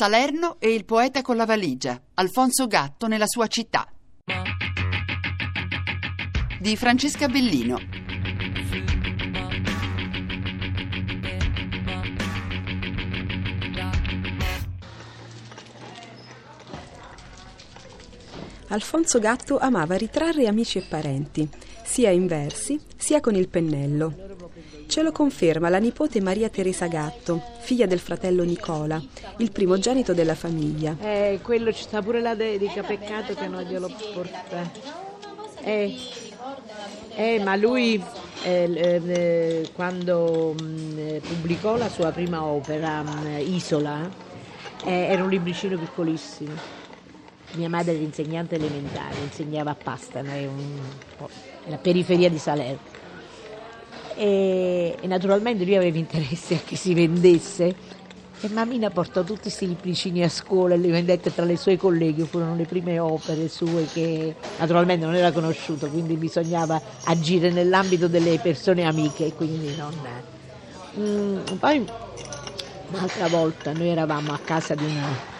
Salerno e il poeta con la valigia, Alfonso Gatto nella sua città. Di Francesca Bellino. Alfonso Gatto amava ritrarre amici e parenti, sia in versi sia con il pennello. Ce lo conferma la nipote Maria Teresa Gatto, figlia del fratello Nicola, il primogenito della famiglia. Eh, quello ci sta pure la dedica, peccato che non glielo porta. Eh, eh, ma lui eh, eh, quando mh, mm, pubblicò la sua prima opera, mh, mm, Isola, eh, era un libricino piccolissimo mia madre era insegnante elementare, insegnava a Pastana, è, un, è la periferia di Salerno. E, e, naturalmente lui aveva interesse a che si vendesse. E Mamina portò tutti questi libricini a scuola e li vendette tra le sue colleghe, furono le prime opere sue che naturalmente non era conosciuto, quindi bisognava agire nell'ambito delle persone amiche, quindi non... Mm, poi un'altra volta noi eravamo a casa di una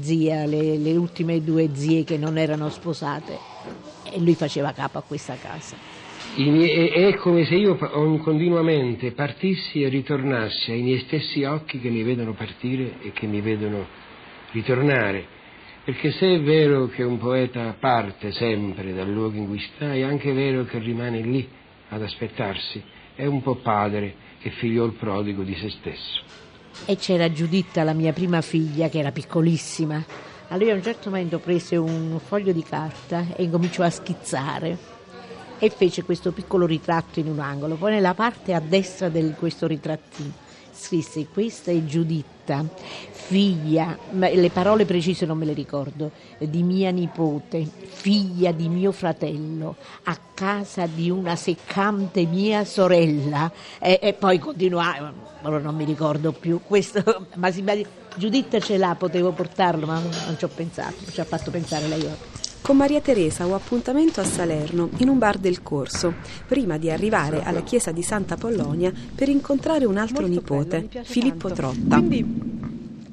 zia, le, le ultime due zie che non erano sposate e lui faceva capo a questa casa. È come se io continuamente partissi e ritornassi ai miei stessi occhi che mi vedono partire e che mi vedono ritornare. Perché se è vero che un poeta parte sempre dal luogo in cui sta, è anche vero che rimane lì ad aspettarsi. È un po' padre e figliol prodigo di se stesso e c'era Giuditta, la mia prima figlia, che era piccolissima. Allora a un certo momento prese un foglio di carta e incominciò a schizzare e fece questo piccolo ritratto in un angolo. Poi nella parte a destra di questo ritrattino scrisse questa è Giuditta, figlia, le parole precise non me le ricordo, di mia nipote, figlia di mio fratello, a casa di una seccante mia sorella. E, e poi continuava, non mi ricordo più, questo, ma si, Giuditta ce l'ha, potevo portarlo, ma non ci ho pensato, ci ha fatto pensare lei con Maria Teresa ho appuntamento a Salerno, in un bar del corso, prima di arrivare alla chiesa di Santa Polonia per incontrare un altro Molto nipote, bello, Filippo tanto. Trotta. Quindi,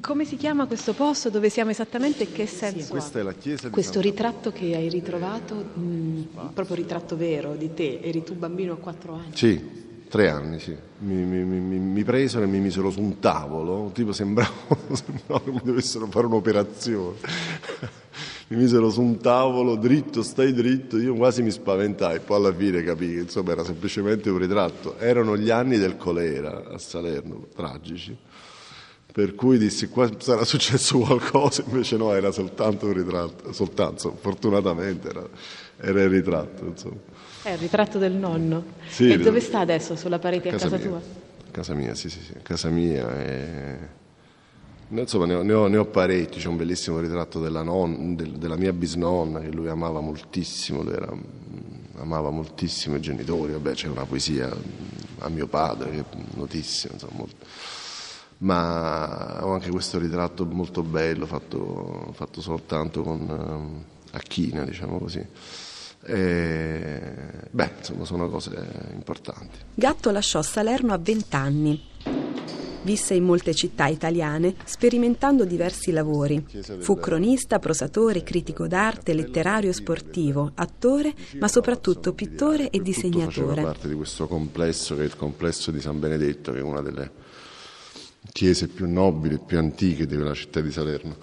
come si chiama questo posto? Dove siamo esattamente e che senso sì, questa ha? È la chiesa questo Santa... ritratto che hai ritrovato, mh, mm, proprio ritratto vero di te, eri tu bambino a quattro anni? Sì, tre anni, sì. Mi, mi, mi, mi, presero e mi misero su un tavolo, tipo sembrava, sembrava che mi dovessero fare un'operazione mi misero su un tavolo dritto, stai dritto, io quasi mi spaventai, poi alla fine capii che insomma era semplicemente un ritratto. Erano gli anni del colera a Salerno, tragici, per cui dissi qua sarà successo qualcosa, invece no, era soltanto un ritratto, soltanto, fortunatamente era, era il ritratto. Insomma. È il ritratto del nonno. Sì, e dove sta adesso? Sulla parete a casa, casa tua? Casa mia, sì, sì, sì, casa mia. E Insomma, ne ho, ne, ho, ne ho, parecchi, c'è un bellissimo ritratto della, non, del, della, mia bisnonna che lui amava moltissimo, lui era, amava moltissimo i genitori, vabbè c'è una poesia a mio padre che è notissima, insomma, molto. ma ho anche questo ritratto molto bello fatto, fatto soltanto con uh, Acchina, diciamo così. E, beh, insomma, sono cose importanti. Gatto lasciò Salerno a 20 anni Visse in molte città italiane, sperimentando diversi lavori. Fu cronista, prosatore, critico d'arte, letterario, sportivo, attore, ma soprattutto pittore e disegnatore. Faceva parte di questo complesso che è il complesso di San Benedetto, che è una delle chiese più nobili e più antiche della città di Salerno.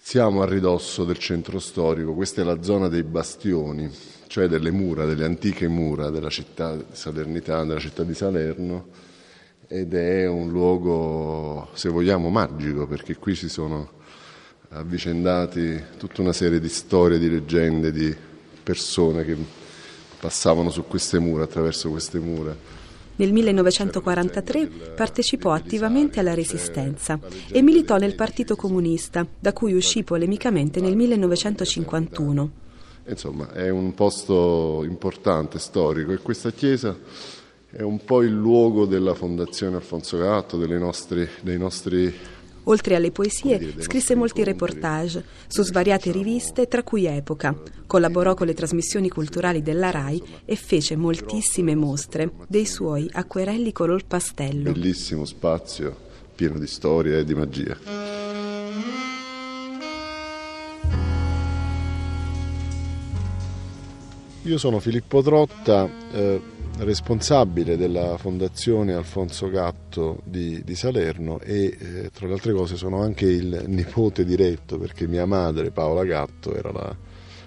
Siamo a ridosso del centro storico, questa è la zona dei bastioni, cioè delle mura, delle antiche mura della città salernitana, della città di Salerno ed è un luogo, se vogliamo, magico perché qui si sono avvicendati tutta una serie di storie, di leggende, di persone che passavano su queste mura, attraverso queste mura. Nel 1943 partecipò attivamente alla Resistenza e militò nel Partito Comunista, da cui uscì polemicamente nel 1951. Insomma, è un posto importante, storico, e questa chiesa è un po' il luogo della Fondazione Alfonso Gatto, nostri, dei nostri Oltre alle poesie, scrisse molti reportage su svariate riviste, tra cui Epoca. Collaborò con le trasmissioni culturali della RAI e fece moltissime mostre dei suoi acquerelli color pastello. Bellissimo spazio, pieno di storia e di magia. Io sono Filippo Trotta, eh, responsabile della Fondazione Alfonso Gatto di, di Salerno e eh, tra le altre cose sono anche il nipote diretto perché mia madre Paola Gatto era la,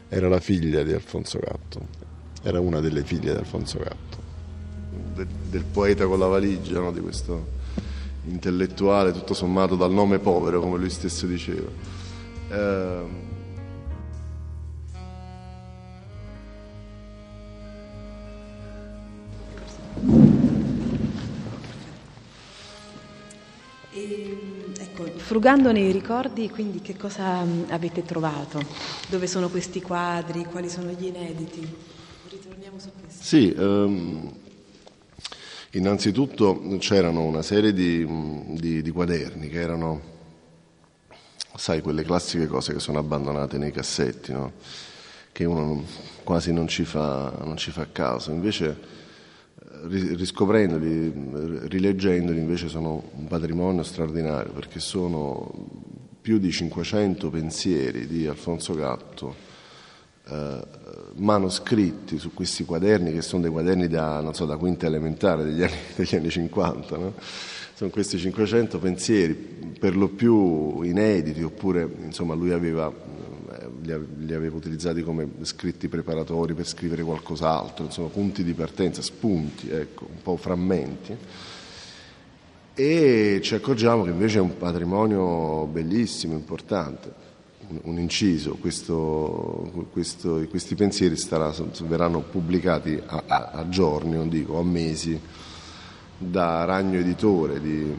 era la figlia di Alfonso Gatto, era una delle figlie di Alfonso Gatto, del, del poeta con la valigia, no? di questo intellettuale tutto sommato dal nome povero come lui stesso diceva. Eh, Frugando nei ricordi, quindi che cosa mm, avete trovato? Dove sono questi quadri? Quali sono gli inediti? Ritorniamo su questo. Sì, um, innanzitutto c'erano una serie di, mm, di, di, quaderni che erano, sai, quelle classiche cose che sono abbandonate nei cassetti, no? che uno quasi non ci, fa, non ci fa caso. Invece riscoprendoli, rileggendoli invece sono un patrimonio straordinario perché sono più di 500 pensieri di Alfonso Gatto eh, manoscritti su questi quaderni che sono dei quaderni da, so, da quinta elementare degli anni, degli anni 50. No? Sono questi 500 pensieri per lo più inediti oppure insomma lui aveva li, avevo utilizzati come scritti preparatori per scrivere qualcos'altro, insomma punti di partenza, spunti, ecco, un po' frammenti. E ci accorgiamo che invece è un patrimonio bellissimo, importante, un, inciso, questo, questo, questi pensieri starà, verranno pubblicati a, a, a giorni, non dico a mesi, da Ragno Editore di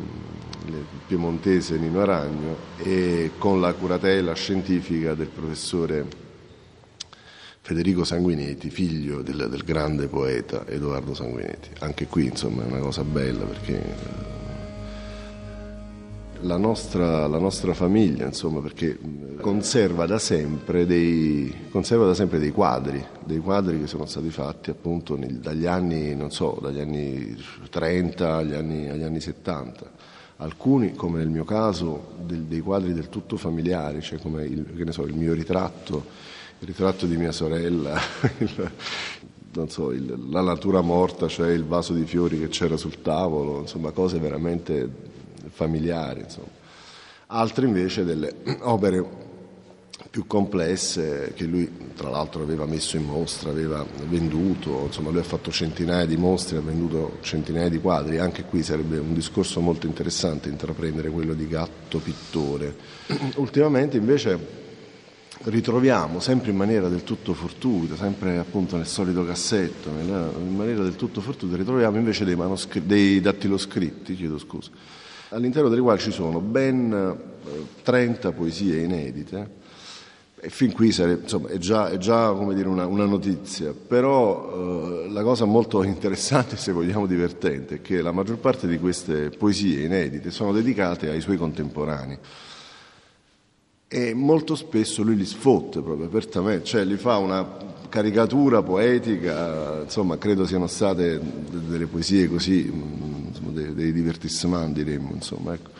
il piemontese Nino Aragno e con la curatela scientifica del professore Federico Sanguinetti, figlio del, del, grande poeta Edoardo Sanguinetti. Anche qui insomma è una cosa bella perché eh, la nostra, la nostra famiglia insomma perché conserva da, dei, conserva da sempre dei, quadri, dei quadri che sono stati fatti appunto nel, dagli anni, so, dagli anni 30 agli anni, agli anni 70 alcuni, come nel mio caso, del, dei quadri del tutto familiari, cioè come il, so, il, mio ritratto, il ritratto di mia sorella, il, so, la natura morta, cioè il vaso di fiori che c'era sul tavolo, insomma cose veramente familiari. Insomma. Altri invece delle opere più complesse che lui tra l'altro aveva messo in mostra, aveva venduto, insomma lui ha fatto centinaia di mostre, ha venduto centinaia di quadri, anche qui sarebbe un discorso molto interessante intraprendere quello di gatto pittore. Ultimamente invece ritroviamo sempre in maniera del tutto fortuita, sempre appunto nel solito cassetto, in maniera del tutto fortuita, ritroviamo invece dei, manoscri- dei dattiloscritti, chiedo scusa, all'interno dei quali ci sono ben 30 eh, poesie inedite e fin qui sarebbe, insomma, è già, è già dire, una, una, notizia, però eh, la cosa molto interessante, se vogliamo divertente, è che la maggior parte di queste poesie inedite sono dedicate ai suoi contemporanei. E molto spesso lui li sfotte proprio apertamente, cioè li fa una caricatura poetica, insomma credo siano state delle poesie così, insomma, dei, dei divertissement diremmo, insomma, ecco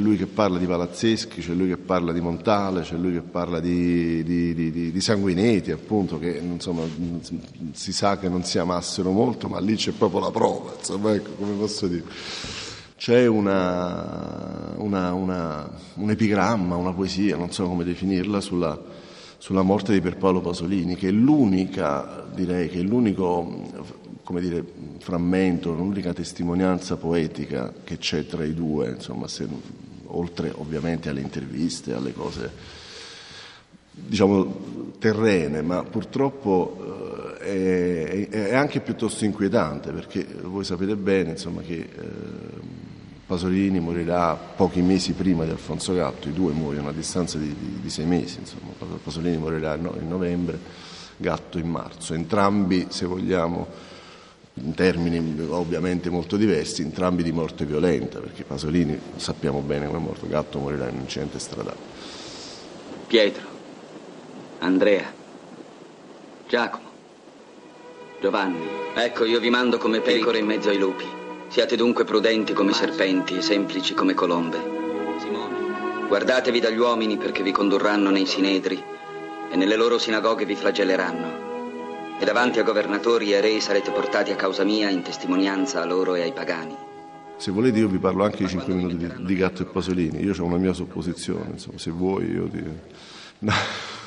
lui che parla di Palazzeschi, c'è lui che parla di Montale, c'è lui che parla di, di, di, di Sanguinetti, appunto, che insomma, si sa che non si amassero molto, ma lì c'è proprio la prova, insomma, ecco, come posso dire. C'è una, una, una, un epigramma, una poesia, non so come definirla, sulla, sulla morte di Pierpaolo Pasolini, che è l'unica, direi, che è l'unico come dire, frammento, l'unica testimonianza poetica che c'è tra i due, insomma, se, oltre ovviamente alle interviste, alle cose diciamo terrene, ma purtroppo eh, è, è, anche piuttosto inquietante perché voi sapete bene insomma, che eh, Pasolini morirà pochi mesi prima di Alfonso Gatto, i due muoiono a distanza di, di, di sei mesi, insomma. Pasolini morirà in novembre, Gatto in marzo, entrambi se vogliamo in termini ovviamente molto diversi, entrambi di morte violenta, perché Pasolini sappiamo bene come è morto, Gatto morirà in un incidente stradale. Pietro, Andrea, Giacomo, Giovanni, ecco io vi mando come pecore in mezzo ai lupi. Siate dunque prudenti come serpenti e semplici come colombe. Simone, Guardatevi dagli uomini perché vi condurranno nei sinedri e nelle loro sinagoghe vi flagelleranno. E davanti a governatori e re sarete portati a causa mia in testimonianza a loro e ai pagani. Se volete io vi parlo anche di 5 minuti di, di Gatto e Pasolini, io ho una mia supposizione, insomma, se vuoi io ti... No.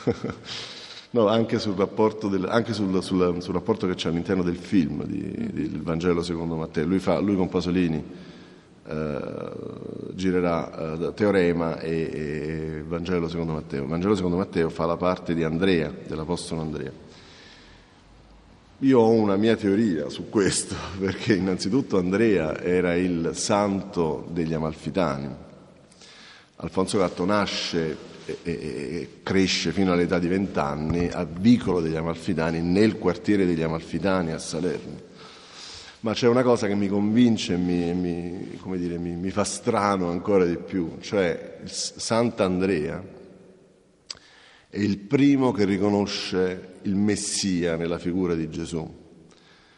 No, anche sul rapporto, del, anche sul, sul, sul rapporto che c'è all'interno del film di, del Vangelo secondo Matteo. Lui, fa, lui con Pasolini eh, girerà eh, Teorema e, e, Vangelo secondo Matteo. Vangelo secondo Matteo fa la parte di Andrea, dell'Apostolo Andrea. Io ho una mia teoria su questo, perché innanzitutto Andrea era il santo degli Amalfitani. Alfonso Gatto nasce e, cresce fino all'età di vent'anni a Vicolo degli Amalfitani, nel quartiere degli Amalfitani a Salerno. Ma c'è una cosa che mi convince e mi, mi, mi, mi fa strano ancora di più, cioè Sant'Andrea è il primo che riconosce il Messia nella figura di Gesù.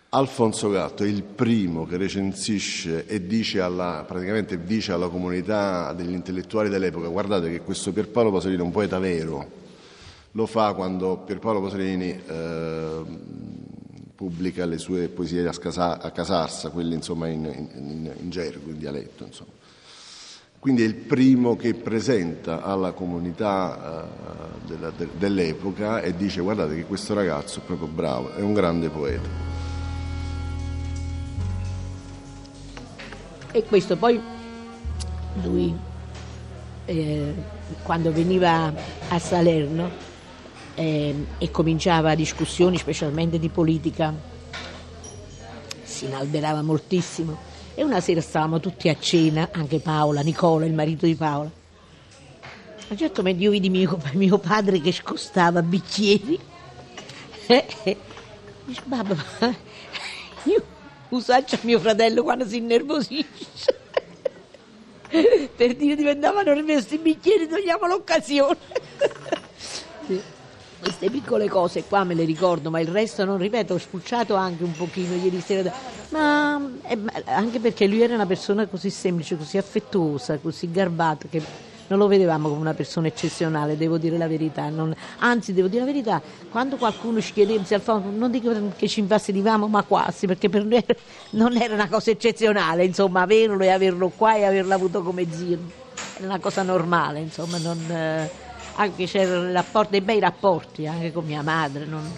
Alfonso Gatto è il primo che recensisce e dice alla, praticamente dice alla comunità degli intellettuali dell'epoca guardate che questo Pierpaolo Pasolini è un poeta vero, lo fa quando Pierpaolo Pasolini eh, pubblica le sue poesie a, Casa, a Casarsa, quelle insomma in, in, in gergo, in dialetto. Insomma. Quindi è il primo che presenta alla comunità eh, della, de, dell'epoca e dice guardate che questo ragazzo è proprio bravo, è un grande poeta. E questo poi lui, eh, quando veniva a Salerno eh, e cominciava discussioni, specialmente di politica, si inalberava moltissimo. E una sera stavamo tutti a cena, anche Paola, Nicola, il marito di Paola. A un certo momento io vidi mio, mio padre che scostava bicchieri. E dice, babbo, io usaccia mio fratello quando si innervosisce. per dire diventavano rimesti bicchieri, togliamo l'occasione. sì. Queste piccole cose qua me le ricordo, ma il resto non ripeto, ho spulciato anche un pochino ieri sera, ma eh, anche perché lui era una persona così semplice, così affettuosa, così garbata che non lo vedevamo come una persona eccezionale, devo dire la verità. Non, anzi, devo dire la verità, quando qualcuno ci chiedeva non dico che ci infastidivamo, ma quasi, perché per noi non era una cosa eccezionale, insomma, averlo e averlo qua e averlo avuto come zio. Era una cosa normale, insomma, non, eh, anche c'erano rapporti, dei bei rapporti anche con mia madre. Non,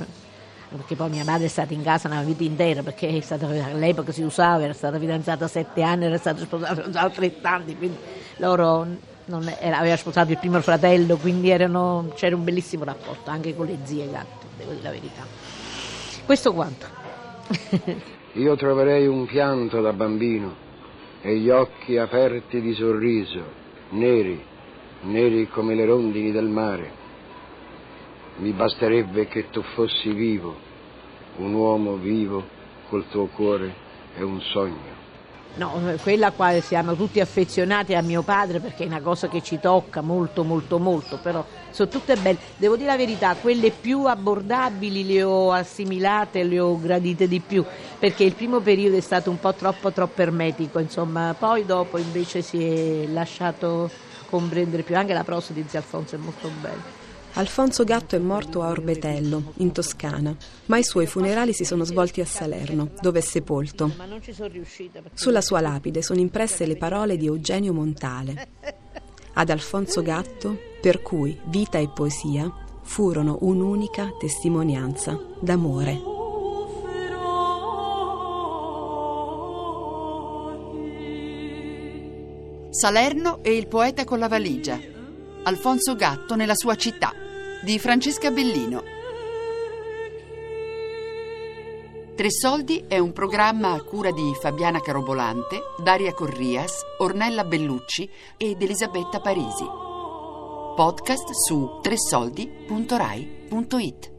perché poi mia madre è stata in casa una vita intera, perché stata, all'epoca si usava, era stata fidanzata sette anni, era stata sposata altrettanti, quindi loro era, aveva sposato il primo fratello, quindi erano, c'era un bellissimo rapporto anche con le zie gatte, devo dire la verità. Questo quanto? Io troverei un pianto da bambino e gli occhi aperti di sorriso, neri, neri come le rondini del mare. Mi basterebbe che tu fossi vivo, un uomo vivo col tuo cuore e un sogno. No, quella quale siamo tutti affezionati a mio padre perché è una cosa che ci tocca molto molto molto, però sono tutte belle. Devo dire la verità, quelle più abbordabili le ho assimilate, le ho gradite di più, perché il primo periodo è stato un po' troppo troppo ermetico, insomma, poi dopo invece si è lasciato comprendere più, anche la prosa di Zio Alfonso è molto bella. Alfonso Gatto è morto a Orbetello, in Toscana, ma i suoi funerali si sono svolti a Salerno, dove è sepolto. Sulla sua lapide sono impresse le parole di Eugenio Montale. Ad Alfonso Gatto, per cui vita e poesia furono un'unica testimonianza d'amore. Salerno e il poeta con la valigia. Alfonso Gatto nella sua città di Francesca Bellino. Tre Soldi è un programma a cura di Fabiana Carobolante, Daria Corrias, Ornella Bellucci ed Elisabetta Parisi. Podcast su tresoldi.rai.it